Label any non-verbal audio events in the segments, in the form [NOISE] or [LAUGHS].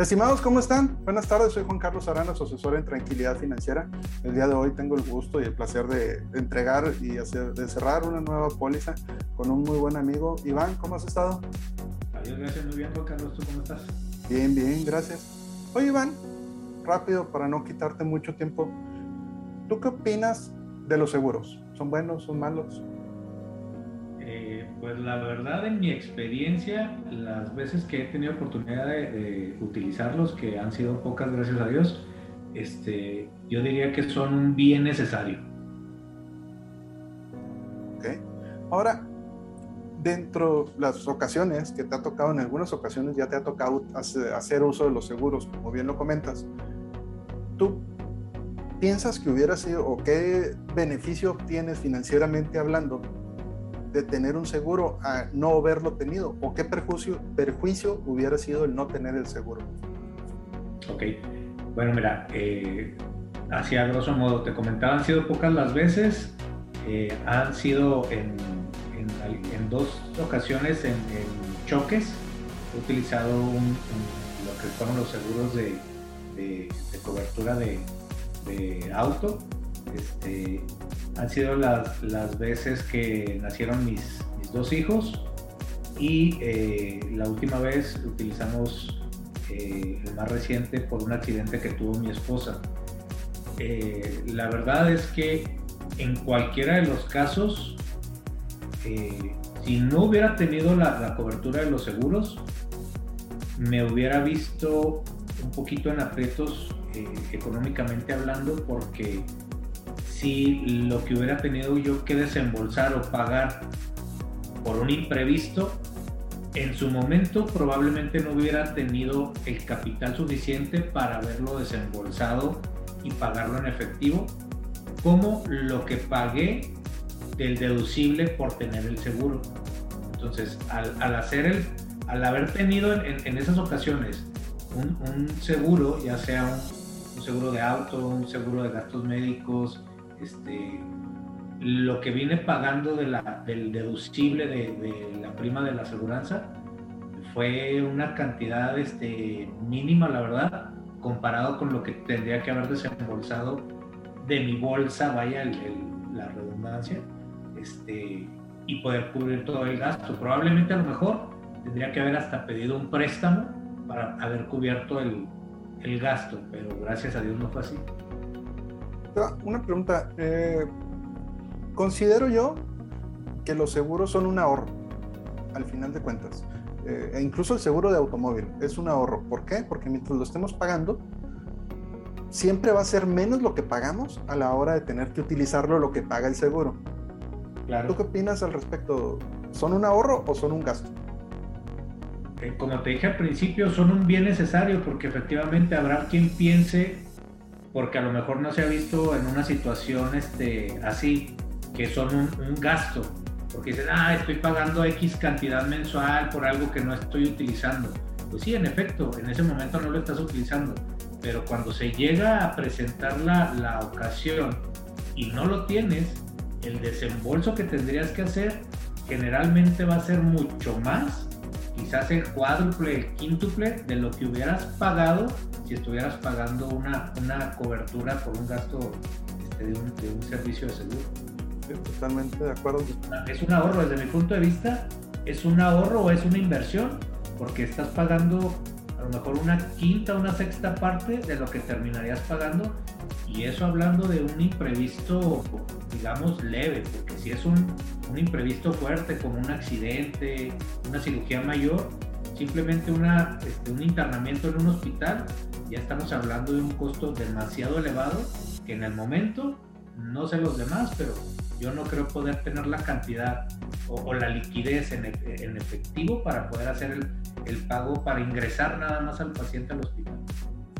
Estimados, ¿cómo están? Buenas tardes, soy Juan Carlos Arana, asesor en Tranquilidad Financiera. El día de hoy tengo el gusto y el placer de, entregar y hacer, de cerrar una nueva póliza con un muy buen amigo. Iván, ¿cómo has estado? Adiós, gracias, muy bien, Juan Carlos, ¿tú cómo estás? Bien, bien, gracias. Oye, Iván, rápido para no quitarte mucho tiempo. ¿Tú qué opinas de los seguros? ¿Son buenos, son malos? Pues la verdad, en mi experiencia, las veces que he tenido oportunidad de, utilizarlos, que han sido pocas, gracias a Dios, este, yo diría que son un bien necesario. Ok. Ahora, dentro de las ocasiones que te ha tocado, en algunas ocasiones ya te ha tocado hacer uso de los seguros, como bien lo comentas, ¿tú piensas que hubiera sido o qué beneficio obtienes financieramente hablando de tener un seguro a no haberlo tenido? ¿O qué perjuicio, perjuicio hubiera sido el no tener el seguro? Ok, bueno, mira, eh, así a grosso modo, te comentaba, han sido pocas las veces, eh, han sido en, en, dos ocasiones en, choques, he utilizado lo que fueron los seguros de, de, cobertura de, de auto. Este, han sido las, las veces que nacieron mis, mis dos hijos y eh, la última vez utilizamos eh, el más reciente por un accidente que tuvo mi esposa. Eh, la verdad es que en cualquiera de los casos, si no hubiera tenido la, la cobertura de los seguros, me hubiera visto un poquito en aprietos económicamente hablando porque si lo que hubiera tenido yo que desembolsar o pagar por un imprevisto, en su momento probablemente no hubiera tenido el capital suficiente para haberlo desembolsado y pagarlo en efectivo, como lo que pagué del deducible por tener el seguro. Entonces, al, hacer el, al haber tenido en, esas ocasiones un, seguro, ya sea un, un seguro de auto, un seguro de gastos médicos, este, lo que vine pagando del deducible de, la prima de la aseguranza fue una cantidad este, mínima, la verdad, comparado con lo que tendría que haber desembolsado de mi bolsa, vaya la redundancia, este, y poder cubrir todo el gasto. Probablemente a lo mejor tendría que haber hasta pedido un préstamo para haber cubierto el gasto, pero gracias a Dios no fue así. Una pregunta. Eh, considero yo que los seguros son un ahorro, al final de cuentas. Eh, e incluso el seguro de automóvil es un ahorro. ¿Por qué? Porque mientras lo estemos pagando, siempre va a ser menos lo que pagamos a la hora de tener que utilizarlo lo que paga el seguro. Claro. ¿Tú qué opinas al respecto? ¿Son un ahorro o son un gasto? Eh, como te dije al principio, son un bien necesario porque efectivamente habrá quien piense porque a lo mejor no se ha visto en una situación este, así, que son un, gasto, porque dicen, ah, estoy pagando X cantidad mensual por algo que no estoy utilizando. Pues sí, en efecto, en ese momento no lo estás utilizando, pero cuando se llega a presentar la, la ocasión y no lo tienes, el desembolso que tendrías que hacer generalmente va a ser mucho más, quizás el cuádruple, el quíntuple de lo que hubieras pagado si estuvieras pagando una, una cobertura por un gasto este, de, un, de, un, servicio de seguro. totalmente de acuerdo. Es un ahorro, desde mi punto de vista, es un ahorro o es una inversión, porque estás pagando a lo mejor una quinta, una sexta parte de lo que terminarías pagando, y eso hablando de un imprevisto, digamos, leve, porque si es un, un imprevisto fuerte, como un accidente, una cirugía mayor, simplemente una, este, un internamiento en un hospital, ya estamos hablando de un costo demasiado elevado que en el momento, no sé los demás, pero yo no creo poder tener la cantidad o, la liquidez en, en, efectivo para poder hacer el, el, pago para ingresar nada más al paciente al hospital.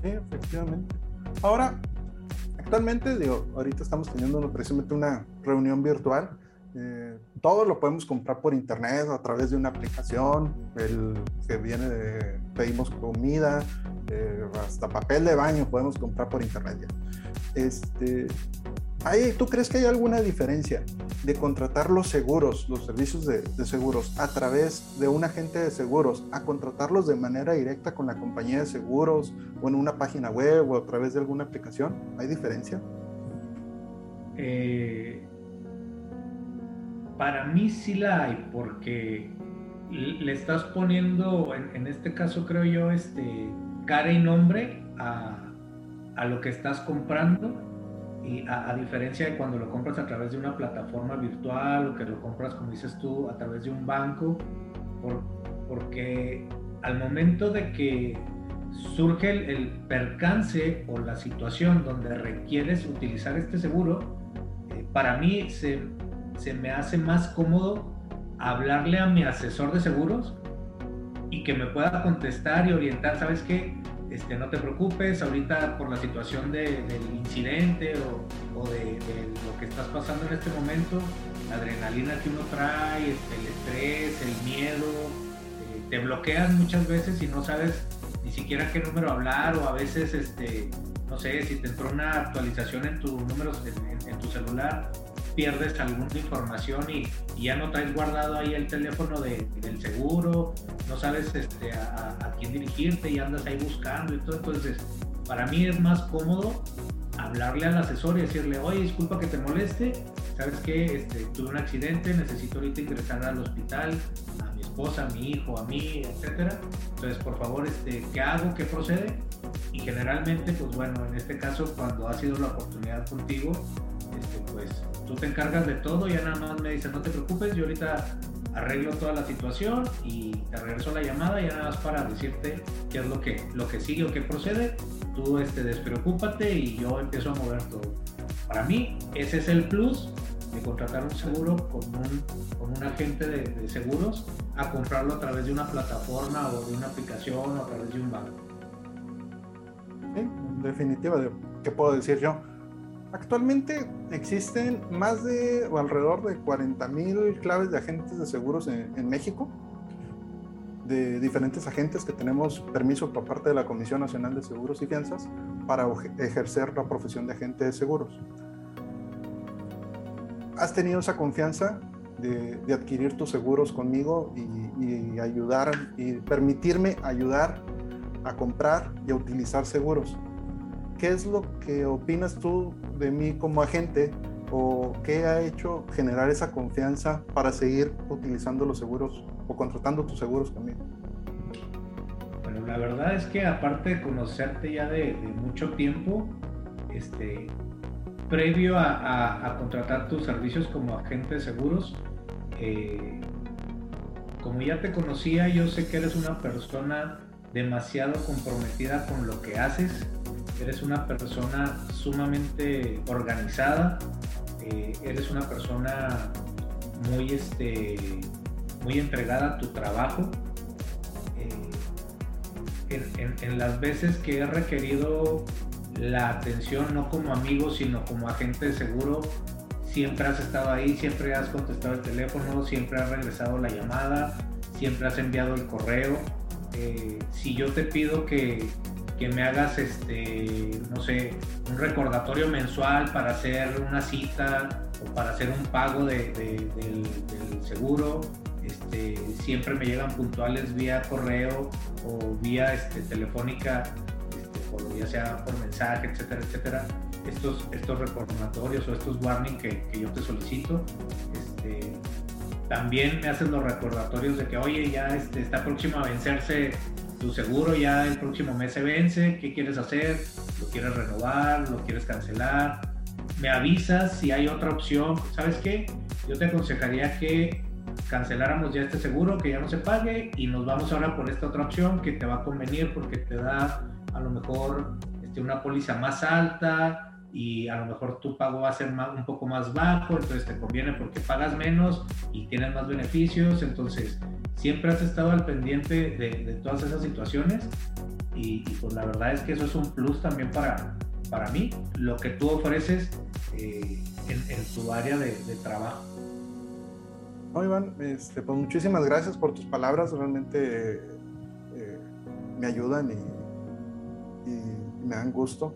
Sí, efectivamente. Ahora, actualmente, digo, ahorita estamos teniendo precisamente una reunión virtual eh, todo lo podemos comprar por internet a través de una aplicación, el que viene de, pedimos comida, eh, hasta papel de baño podemos comprar por internet ya. Este, ¿Tú crees que hay alguna diferencia de contratar los seguros, los servicios de, seguros, a través de un agente de seguros, a contratarlos de manera directa con la compañía de seguros o en una página web o a través de alguna aplicación? ¿Hay diferencia? Eh, para mí sí la hay, porque le estás poniendo, en, este caso creo yo, este, cara y nombre a, a lo que estás comprando y a, diferencia de cuando lo compras a través de una plataforma virtual o que lo compras, como dices tú, a través de un banco, porque al momento de que surge el, percance o la situación donde requieres utilizar este seguro, eh, para mí se, se me hace más cómodo hablarle a mi asesor de seguros y que me pueda contestar y orientar, ¿sabes qué? Este, no te preocupes, ahorita por la situación del incidente o, de, lo que estás pasando en este momento, la adrenalina que uno trae, este, el estrés, el miedo, eh, te bloqueas muchas veces y no sabes ni siquiera qué número hablar o a veces, este, no sé, si te entró una actualización en tu número, en tu celular, pierdes alguna información y, ya no traes guardado ahí el teléfono del seguro, no sabes este, a, quién dirigirte y andas ahí buscando y todo. Entonces, para mí es más cómodo hablarle al asesor y decirle, oye, disculpa que te moleste, sabes que este, tuve un accidente, necesito ahorita ingresar al hospital, a mi esposa, a mi hijo, a mí, etcétera. Entonces, por favor, este, ¿qué hago? ¿Qué procede? Y generalmente, pues bueno, en este caso, cuando ha sido la oportunidad contigo, este, pues tú te encargas de todo, ya nada más me dices, no te preocupes, yo ahorita arreglo toda la situación y te regreso la llamada, ya nada más para decirte qué es lo que, lo que sigue o qué procede, tú este, despreocúpate y yo empiezo a mover todo. Para mí, ese es el plus de contratar un seguro con un, con un agente de, seguros a comprarlo a través de una plataforma o de una aplicación o a través de un banco. Definitiva, ¿qué puedo decir yo? Actualmente existen más de o alrededor de 40 mil claves de agentes de seguros en, México, de diferentes agentes que tenemos permiso por parte de la Comisión Nacional de Seguros y Fianzas para ejercer la profesión de agente de seguros. ¿Has tenido esa confianza de, adquirir tus seguros conmigo y, y ayudar y permitirme ayudar a comprar y a utilizar seguros? ¿Qué es lo que opinas tú de mí como agente o qué ha hecho generar esa confianza para seguir utilizando los seguros o contratando tus seguros también? Bueno, la verdad es que aparte de conocerte ya de, mucho tiempo, este, previo a, contratar tus servicios como agente de seguros, eh, como ya te conocía, yo sé que eres una persona demasiado comprometida con lo que haces eres una persona sumamente organizada, eh, eres una persona muy, este, muy entregada a tu trabajo. Eh, en, las veces que he requerido la atención, no como amigo, sino como agente de seguro, siempre has estado ahí, siempre has contestado el teléfono, siempre has regresado la llamada, siempre has enviado el correo. Eh, si yo te pido que, que me hagas, este, no sé, un recordatorio mensual para hacer una cita o para hacer un pago de, del, seguro. Este, siempre me llegan puntuales vía correo o vía este, telefónica, este, ya sea por mensaje, etcétera, etcétera. Estos, estos recordatorios o estos warning que, que yo te solicito. Este, también me hacen los recordatorios de que, oye, ya este, está próximo a vencerse tu seguro ya el próximo mes se vence, ¿qué quieres hacer? ¿Lo quieres renovar? ¿Lo quieres cancelar? Me avisas si hay otra opción. ¿Sabes qué? Yo te aconsejaría que canceláramos ya este seguro, que ya no se pague y nos vamos ahora por esta otra opción que te va a convenir porque te da a lo mejor este, una póliza más alta, y a lo mejor tu pago va a ser un poco más bajo, entonces te conviene porque pagas menos y tienes más beneficios, entonces siempre has estado al pendiente de, todas esas situaciones y, pues la verdad es que eso es un plus también para, para mí, lo que tú ofreces eh, en, tu área de, trabajo. No, Iván, este, pues muchísimas gracias por tus palabras, realmente eh, me ayudan y, y me dan gusto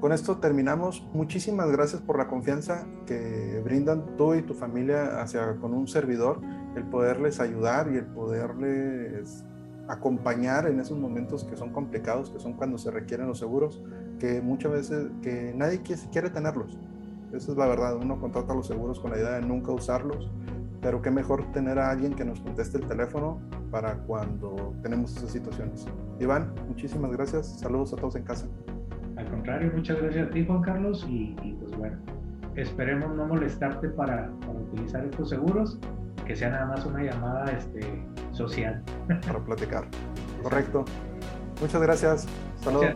con esto terminamos. Muchísimas gracias por la confianza que brindan tú y tu familia hacia con un servidor, el poderles ayudar y el poderles acompañar en esos momentos que son complicados, que son cuando se requieren los seguros, que muchas veces que nadie quiere tenerlos. Esa es la verdad, uno contrata los seguros con la idea de nunca usarlos, pero qué mejor tener a alguien que nos conteste el teléfono para cuando tenemos esas situaciones. Iván, muchísimas gracias, saludos a todos en casa. Contrario, muchas gracias a ti, Juan Carlos, y, pues bueno, esperemos no molestarte para, utilizar estos seguros, que sea nada más una llamada este, social. Para platicar. [LAUGHS] Correcto. Muchas gracias. Saludos.